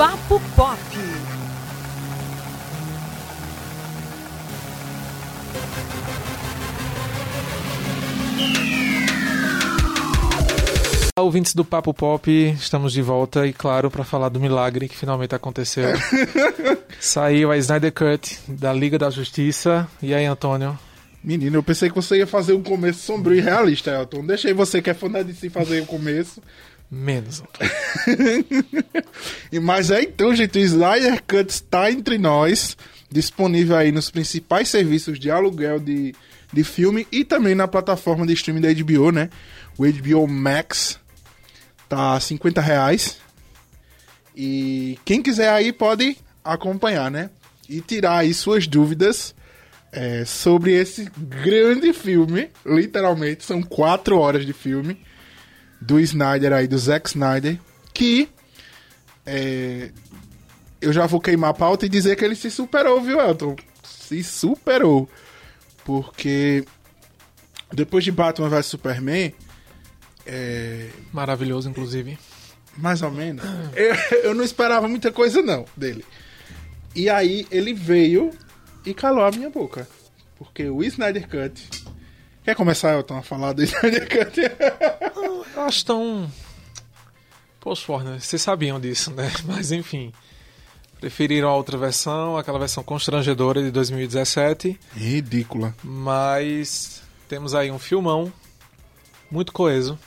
Papo Pop. Ouvintes do Papo Pop, estamos de volta e, claro, para falar do milagre que finalmente aconteceu. Saiu a Snyder Cut da Liga da Justiça. E aí, Antônio? Menino, eu pensei que você ia fazer um começo sombrio e realista, Elton. Deixa aí você que é fã da DC fazer o começo. Menos, Mas é então, gente, o Snyder Cut está entre nós, disponível aí nos principais serviços de aluguel de, de filme e também na plataforma de streaming da HBO, né? O HBO Max tá 50 reais. E quem quiser aí pode acompanhar, né? E tirar aí suas dúvidas é, sobre esse grande filme. Literalmente, são quatro horas de filme do Snyder aí, do Zack Snyder, que é, eu já vou queimar a pauta e dizer que ele se superou, viu, Elton? Se superou. Porque depois de Batman vs Superman, é, Maravilhoso, inclusive. mais ou menos, eu, eu não esperava muita coisa não dele. E aí ele veio e calou a minha boca. Porque o Snyder Cut. Quer começar, Elton, a falar do Snyder Cut? Eu acho tão. Poxa, Warner, vocês sabiam disso, né? Mas enfim. Preferiram a outra versão, aquela versão constrangedora de 2017. Ridícula. Mas temos aí um filmão muito coeso,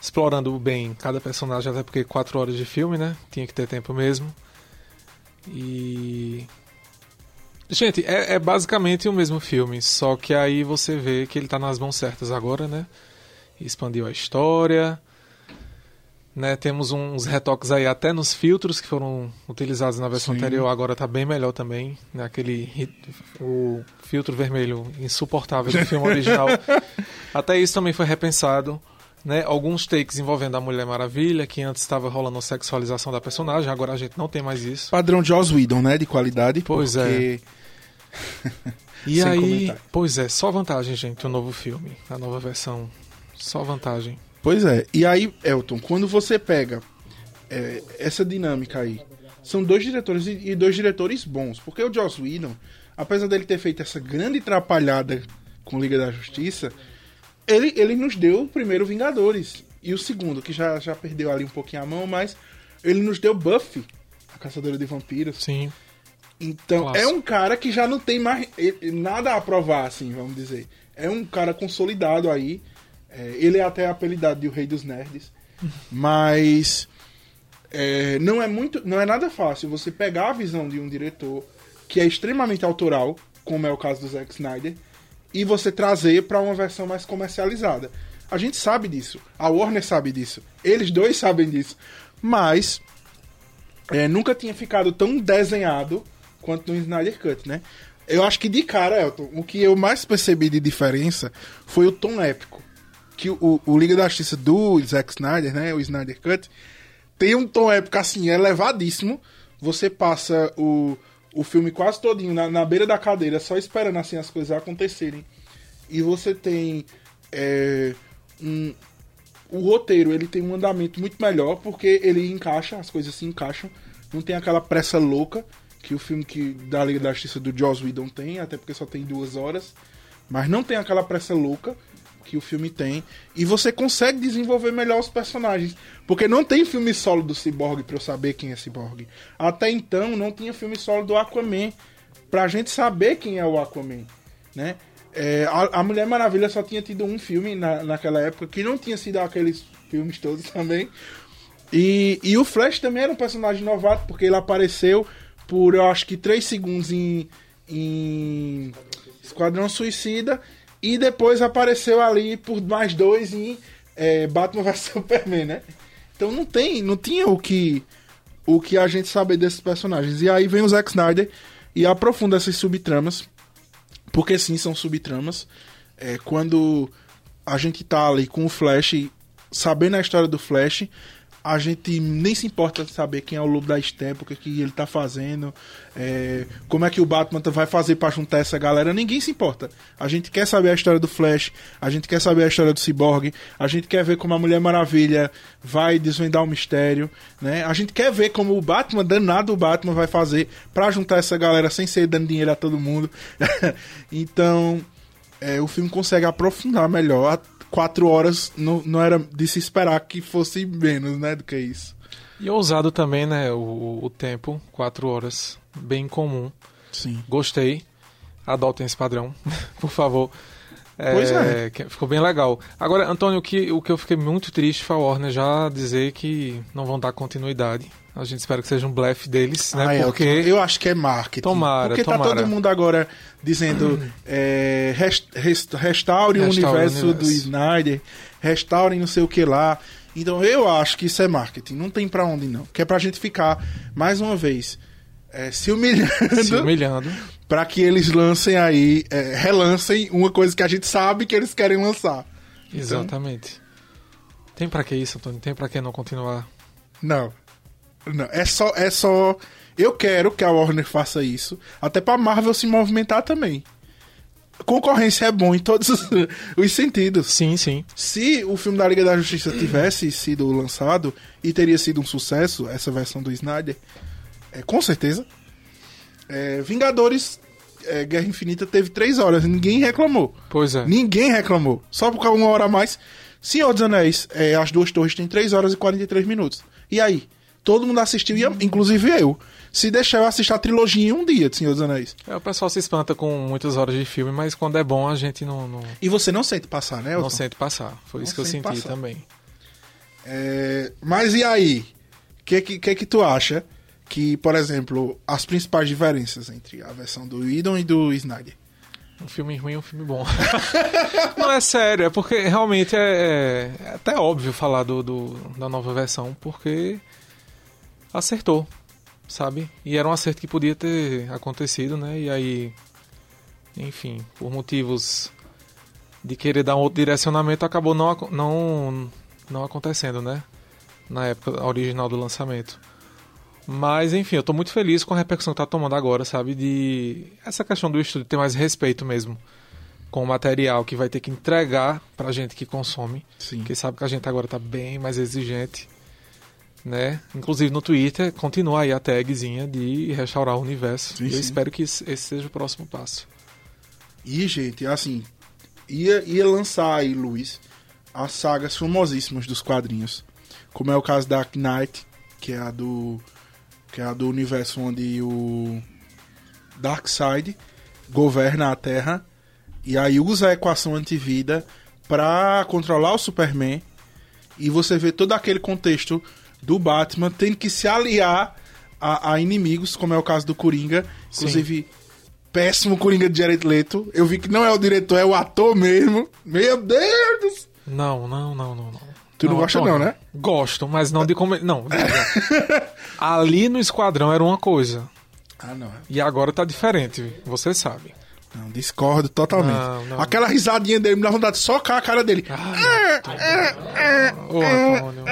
explorando bem cada personagem, até porque quatro horas de filme, né? Tinha que ter tempo mesmo. E. Gente, é, é basicamente o mesmo filme, só que aí você vê que ele tá nas mãos certas agora, né? Expandiu a história. Né, temos uns retoques aí até nos filtros que foram utilizados na versão Sim. anterior, agora tá bem melhor também. Né, aquele o filtro vermelho insuportável do filme original. até isso também foi repensado. Né, alguns takes envolvendo a Mulher Maravilha, que antes estava rolando sexualização da personagem, agora a gente não tem mais isso. Padrão Joss Whedon, né? De qualidade. Pois porque... E Sem aí, comentário. pois é, só vantagem, gente, o novo filme, a nova versão. Só vantagem. Pois é. E aí, Elton, quando você pega é, essa dinâmica aí, são dois diretores e, e dois diretores bons. Porque o Joss Whedon, apesar dele ter feito essa grande atrapalhada com Liga da Justiça, ele, ele nos deu o primeiro Vingadores. E o segundo, que já, já perdeu ali um pouquinho a mão, mas ele nos deu Buffy, a Caçadora de Vampiros. Sim. Então, Clássico. é um cara que já não tem mais nada a provar, assim, vamos dizer. É um cara consolidado aí. É, ele é até apelidado de o Rei dos Nerds. Mas é, não é muito. Não é nada fácil você pegar a visão de um diretor que é extremamente autoral, como é o caso do Zack Snyder, e você trazer para uma versão mais comercializada. A gente sabe disso. A Warner sabe disso. Eles dois sabem disso. Mas é, nunca tinha ficado tão desenhado quanto no Snyder Cut, né? Eu acho que de cara, Elton, o que eu mais percebi de diferença foi o tom épico. Que o, o Liga da Justiça do Zack Snyder, né? O Snyder Cut, tem um tom épico assim, elevadíssimo. Você passa o, o filme quase todinho na, na beira da cadeira, só esperando assim as coisas acontecerem. E você tem é, um, o roteiro ele tem um andamento muito melhor porque ele encaixa, as coisas se encaixam. Não tem aquela pressa louca que o filme que da Liga da Justiça do Joss Whedon tem, até porque só tem duas horas. Mas não tem aquela pressa louca que o filme tem. E você consegue desenvolver melhor os personagens. Porque não tem filme solo do Cyborg pra eu saber quem é Cyborg. Até então não tinha filme solo do Aquaman pra gente saber quem é o Aquaman, né? É, a, a Mulher Maravilha só tinha tido um filme na, naquela época, que não tinha sido aqueles filmes todos também. E, e o Flash também era um personagem novato, porque ele apareceu por, eu acho que, 3 segundos em, em Esquadrão Suicida, e depois apareceu ali por mais dois em é, Batman vs Superman, né? Então não tem, não tinha o que o que a gente sabe desses personagens. E aí vem o Zack Snyder e aprofunda essas subtramas, porque sim, são subtramas. É, quando a gente tá ali com o Flash, sabendo a história do Flash, a gente nem se importa de saber quem é o Lobo da Steppe, o que, que ele tá fazendo, é, como é que o Batman vai fazer pra juntar essa galera, ninguém se importa. A gente quer saber a história do Flash, a gente quer saber a história do Cyborg, a gente quer ver como a Mulher Maravilha vai desvendar o mistério, né? A gente quer ver como o Batman, danado o Batman, vai fazer pra juntar essa galera sem ser dando dinheiro a todo mundo. então, é, o filme consegue aprofundar melhor quatro horas não, não era de se esperar que fosse menos, né, do que isso. E ousado também, né, o, o tempo, quatro horas, bem comum. Sim. Gostei. Adotem esse padrão, por favor. Pois é. Ficou bem legal. Agora, Antônio, o que, o que eu fiquei muito triste foi a Warner já dizer que não vão dar continuidade. A gente espera que seja um blefe deles, né? Ah, é, porque eu acho que é marketing. Tomara, Porque tomara. tá todo mundo agora dizendo é, rest, rest, restaure, o Restaure o universo do universo. Snyder, restaurem não sei o que lá. Então eu acho que isso é marketing. Não tem pra onde não. Que é pra gente ficar, mais uma vez, é, se humilhando se humilhando. pra que eles lancem aí, é, relancem uma coisa que a gente sabe que eles querem lançar. Exatamente. Tem pra que isso, Antônio? Tem pra que não continuar? Não. Não, é só é só eu quero que a Warner faça isso, até pra Marvel se movimentar também. Concorrência é bom em todos os, os sentidos. Sim, sim. Se o filme da Liga da Justiça tivesse sido lançado e teria sido um sucesso, essa versão do Snyder, é, com certeza. É, Vingadores é, Guerra Infinita teve três horas ninguém reclamou. Pois é. Ninguém reclamou. Só por causa de uma hora a mais. Senhor dos Anéis, é, as duas torres têm 3 horas e 43 minutos. E aí? Todo mundo assistiu, e inclusive eu. Se deixar, eu assisto a trilogia em um dia de Senhor dos Anéis. É, o pessoal se espanta com muitas horas de filme, mas quando é bom a gente não, não, E você não sente passar, né, não Elton? sente passar. Foi Não isso que eu senti passar. também. É, mas e aí? O que, que, que que tu acha que, por exemplo, as principais diferenças entre a versão do Whedon e do Snyder? Um filme ruim e um filme bom. não é sério, é porque realmente é, é até óbvio falar do, do- da nova versão, porque acertou, sabe? E era um acerto que podia ter acontecido, né? E aí, enfim, por motivos de querer dar um outro direcionamento, acabou não, não, não acontecendo, né? Na época original do lançamento. Mas, enfim, eu tô muito feliz com a repercussão que tá tomando agora, sabe? De essa questão do estúdio ter mais respeito mesmo com o material que vai ter que entregar pra gente que consome. Sim. Porque sabe que a gente agora tá bem mais exigente, né? Inclusive no Twitter, continua aí a tagzinha de restaurar o universo. Sim, e eu sim. espero que esse esse seja o próximo passo. E, gente, assim, ia, ia lançar aí, Luiz, as sagas famosíssimas dos quadrinhos. Como é o caso da Knight, que é a do. Que é a do universo onde o Darkseid governa a Terra e aí usa a equação antivida pra controlar o Superman. E você vê todo aquele contexto do Batman tendo que se aliar a, a inimigos, como é o caso do Coringa. Sim. Inclusive, péssimo Coringa de Jared Leto. Eu vi que não é o diretor, é o ator mesmo. Meu Deus! Não, não, não, não, não. Tu não gosta Antônio, não, né? Gosto, mas não de como. Não. Ali no Esquadrão era uma coisa. Ah, não. E agora tá diferente, você sabe. Não, discordo totalmente. Não, não. Aquela risadinha dele me dá vontade de socar a cara dele. Ô, Antônio.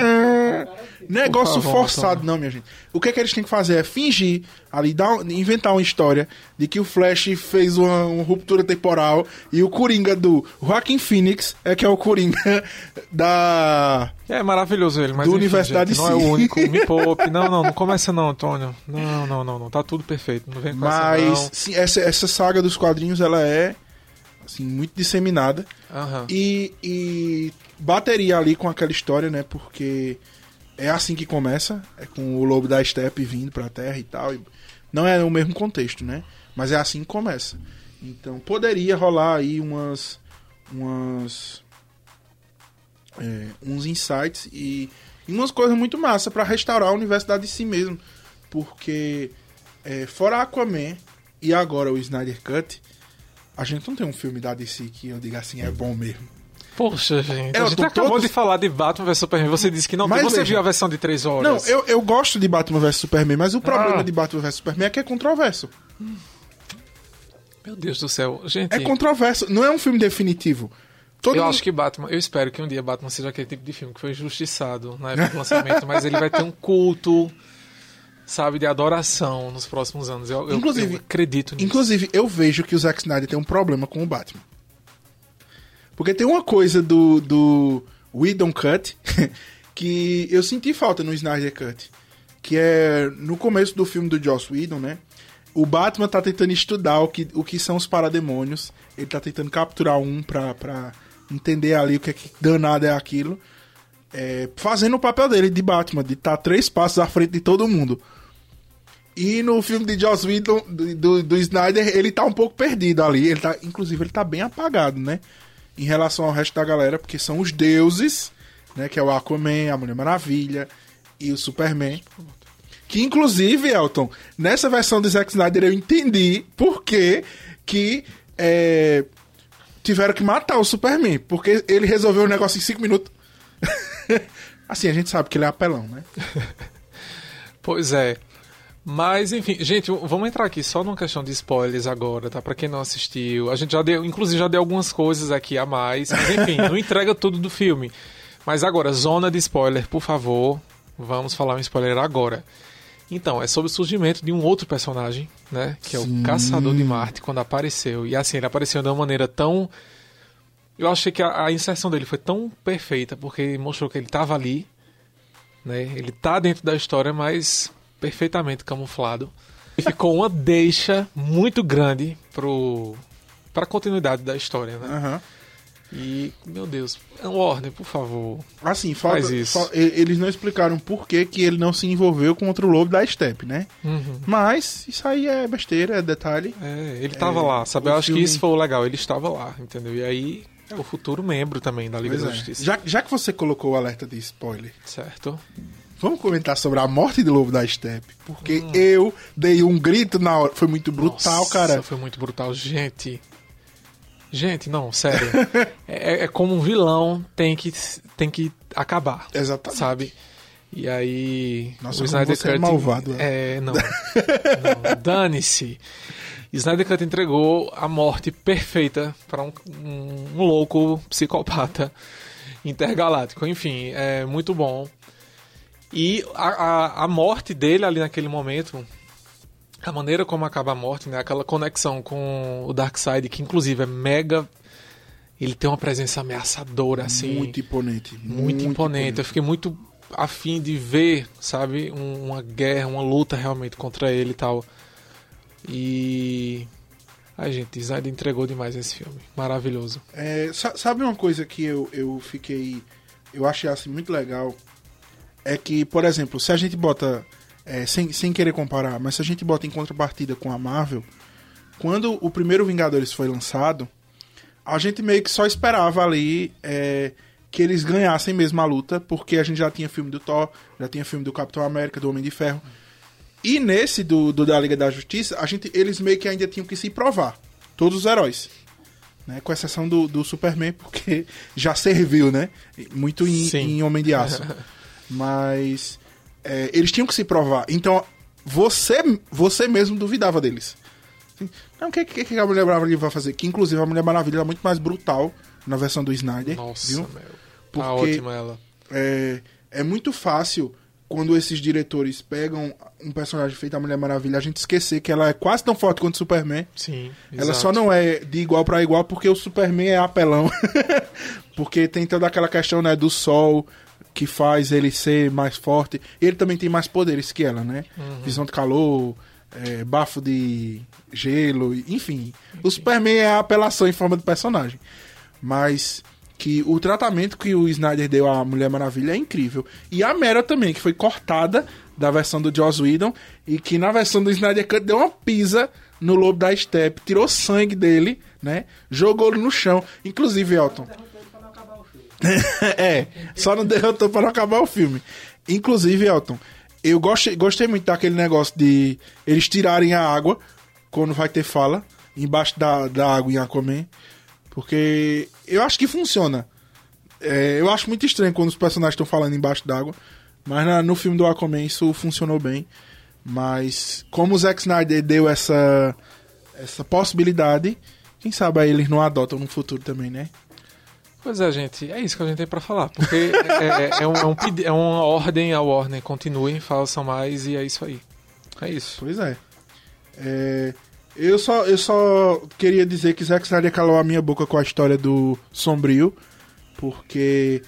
Negócio favor, forçado, não, minha gente. O que é que eles têm que fazer é fingir, ali, dar inventar uma história de que o Flash fez uma, uma ruptura temporal e o Coringa do Joaquin Phoenix é que é o Coringa da. É maravilhoso ele, mas Do enfim, Universidade gente, não é o único. Me poupe. Não, não, não começa não, Antônio. Não, não, não, não. Tá tudo perfeito. Não vem com Mas essa sim, essa, essa saga dos quadrinhos ela é assim, muito disseminada. Aham. E, e bateria ali com aquela história, né? Porque é assim que começa, é com o lobo da steppe vindo pra terra e tal. e não é o mesmo contexto, né? Mas é assim que começa. Então poderia rolar aí umas. umas. é, uns insights e, e umas coisas muito massa pra restaurar a universidade de si mesmo. Porque é, fora Aquaman e agora o Snyder Cut, a gente não tem um filme da DC que eu diga assim, é bom mesmo. Poxa, gente. É, a gente acabou todos- de falar de Batman vs Superman. Você disse que não. Mas você veja- viu a versão de 3 Não, horas? eu, eu gosto de Batman vs Superman, mas o problema Ah. de Batman vs Superman é que é controverso. Meu Deus do céu. Gente. É controverso. Não é um filme definitivo. todo eu mundo- acho que Batman, eu espero que um dia Batman seja aquele tipo de filme que foi injustiçado na época do lançamento, mas ele vai ter um culto, sabe, de adoração nos próximos anos. Eu, eu- Inclusive- eu acredito nisso. Inclusive, eu vejo que o Zack Snyder tem um problema com o Batman. Porque tem uma coisa do, do Whedon Cut que eu senti falta no Snyder Cut. Que é no começo do filme do Joss Whedon, né? O Batman tá tentando estudar o que, o que são os parademônios. Ele tá tentando capturar um pra, pra entender ali o que, é que danado é aquilo. É, fazendo o papel dele de Batman, de estar três passos à frente de todo mundo. E no filme de Joss Whedon, do, do, do Snyder, ele tá um pouco perdido ali. Ele tá, inclusive, ele tá bem apagado, né? Em relação ao resto da galera, porque são os deuses, né? Que é o Aquaman, a Mulher Maravilha e o Superman. Que, inclusive, Elton, nessa versão do Zack Snyder eu entendi por que que é, tiveram que matar o Superman. Porque ele resolveu o negócio em 5 minutos. assim, a gente sabe que ele é apelão, né? Pois é. Mas, enfim, gente, vamos entrar aqui só numa questão de spoilers agora, tá? Pra quem não assistiu. A gente já deu, inclusive, já deu algumas coisas aqui a mais. Mas, enfim, não entrega tudo do filme. Mas agora, zona de spoiler, por favor. Vamos falar um spoiler agora. Então, é sobre o surgimento de um outro personagem, né? Que é Sim. o Caçador de Marte, quando apareceu. E assim, ele apareceu de uma maneira tão. Eu achei que a, a inserção dele foi tão perfeita, porque mostrou que ele estava ali, né? Ele tá dentro da história, mas perfeitamente camuflado. E ficou uma deixa muito grande pro para a continuidade da história, né? Aham. E meu Deus, Warner, por favor. Assim, falta, Faz isso. eles não explicaram por que, que ele não se envolveu com outro lobo da Steppe, né? Uhum. Mas isso aí é besteira, é detalhe. É, ele tava É, lá, sabe? o Eu acho filme- que isso foi o legal, ele estava lá, entendeu? E aí é o futuro membro também da Liga Pois da é. Justiça. Já, já que você colocou o alerta de spoiler, Certo? Vamos comentar sobre a morte do lobo da Steppe. Porque eu dei um grito na hora. Foi muito brutal, Nossa, cara. Foi muito brutal, gente. Gente, não, sério. é, é como um vilão tem que, tem que acabar, Exatamente. sabe? E aí. Nossa, o Snyder é Cut. malvado, É, não. não Dane-se. Snyder Cut entregou a morte perfeita para um, um, um louco psicopata intergaláctico. Enfim, é muito bom. E a, a, a morte dele ali naquele momento, a maneira como acaba a morte, né? Aquela conexão com o Darkseid, que inclusive é mega. Ele tem uma presença ameaçadora, assim. muito imponente. muito imponente. Eu fiquei muito afim de ver, sabe, um- uma guerra, uma luta realmente contra ele e tal. E. Ai, gente, Snyder entregou demais esse filme. Maravilhoso. É, sa- sabe uma coisa que eu, eu fiquei. Eu achei assim muito legal? É que, por exemplo, se a gente bota. é, sem, sem querer comparar, mas se a gente bota em contrapartida com a Marvel, quando o primeiro Vingadores foi lançado, a gente meio que só esperava ali é, que eles ganhassem mesmo a luta, porque a gente já tinha filme do Thor, já tinha filme do Capitão América, do Homem de Ferro. E nesse do, do da Liga da Justiça, a gente, eles meio que ainda tinham que se provar. Todos os heróis. Né? Com exceção do, do Superman, porque já serviu, né? Muito em, em Homem de Aço. Mas é, eles tinham que se provar. Então, você, você mesmo duvidava deles. Assim, Não, o que, que, que a Mulher Maravilha vai fazer? Que inclusive a Mulher Maravilha é muito mais brutal na versão do Snyder. Nossa, viu? meu. Tá Porque- ótima ela. é, é muito fácil quando esses diretores pegam um personagem feito a Mulher Maravilha, a gente esquecer que ela é quase tão forte quanto o Superman. Sim. Ela exato. só não é de igual pra igual porque o Superman é apelão. porque tem toda aquela questão né, do sol que faz ele ser mais forte. Ele também tem mais poderes que ela, né? Uhum. Visão de calor, é, bafo de gelo, enfim. O Superman é a apelação em forma de personagem. Mas que o tratamento que o Snyder deu à Mulher Maravilha é incrível. E a Mera também, que foi cortada da versão do Joss Whedon e que na versão do Snyder Cut deu uma pisa no lobo da Steppe, tirou sangue dele, né? Jogou no chão. Inclusive, Elton. é, só não derrotou para não acabar o filme. Inclusive, Elton, eu gostei, gostei muito daquele negócio de eles tirarem a água quando vai ter fala embaixo da, da água em Aquaman. Porque eu acho que funciona. É, eu acho muito estranho quando os personagens estão falando embaixo d'água. Mas na- no filme do Aquaman isso funcionou bem. Mas como o Zack Snyder deu essa, essa possibilidade, quem sabe aí eles não adotam no futuro também, né? Pois é, gente, é isso que a gente tem pra falar. Porque é, é, é um, é, um é uma ordem à Warner. Continuem, façam mais e é isso aí. É isso. Pois é. É, eu, só, eu só queria dizer que Zack Snyder calou a minha boca com a história do Sombrio, porque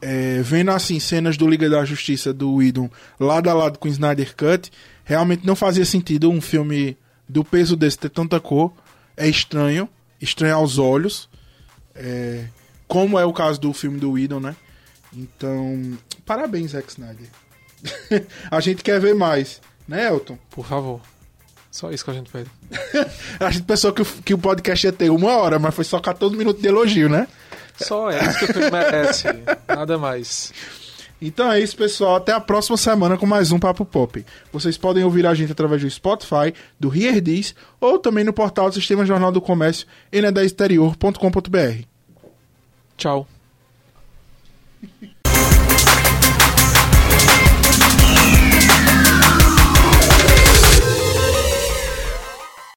é, vendo assim cenas do Liga da Justiça do Whedon lado a lado com Snyder Cut, realmente não fazia sentido um filme do peso desse ter tanta cor. É estranho, estranho aos olhos, é, como é o caso do filme do Whedon, né? Então, parabéns, Zack Snyder. a gente quer ver mais, né, Elton? Por favor. Só isso que a gente pede. A gente pensou que o, que o podcast ia ter uma hora, mas foi só 14 minutos de elogio, né? Só é isso que o filme merece. Nada mais. Então é isso, pessoal. Até a próxima semana com mais um Papo Pop. Vocês podem ouvir a gente através do Spotify, do Diz, ou também no portal do Sistema Jornal do Comércio, enedaexterior.com.br. Tchau.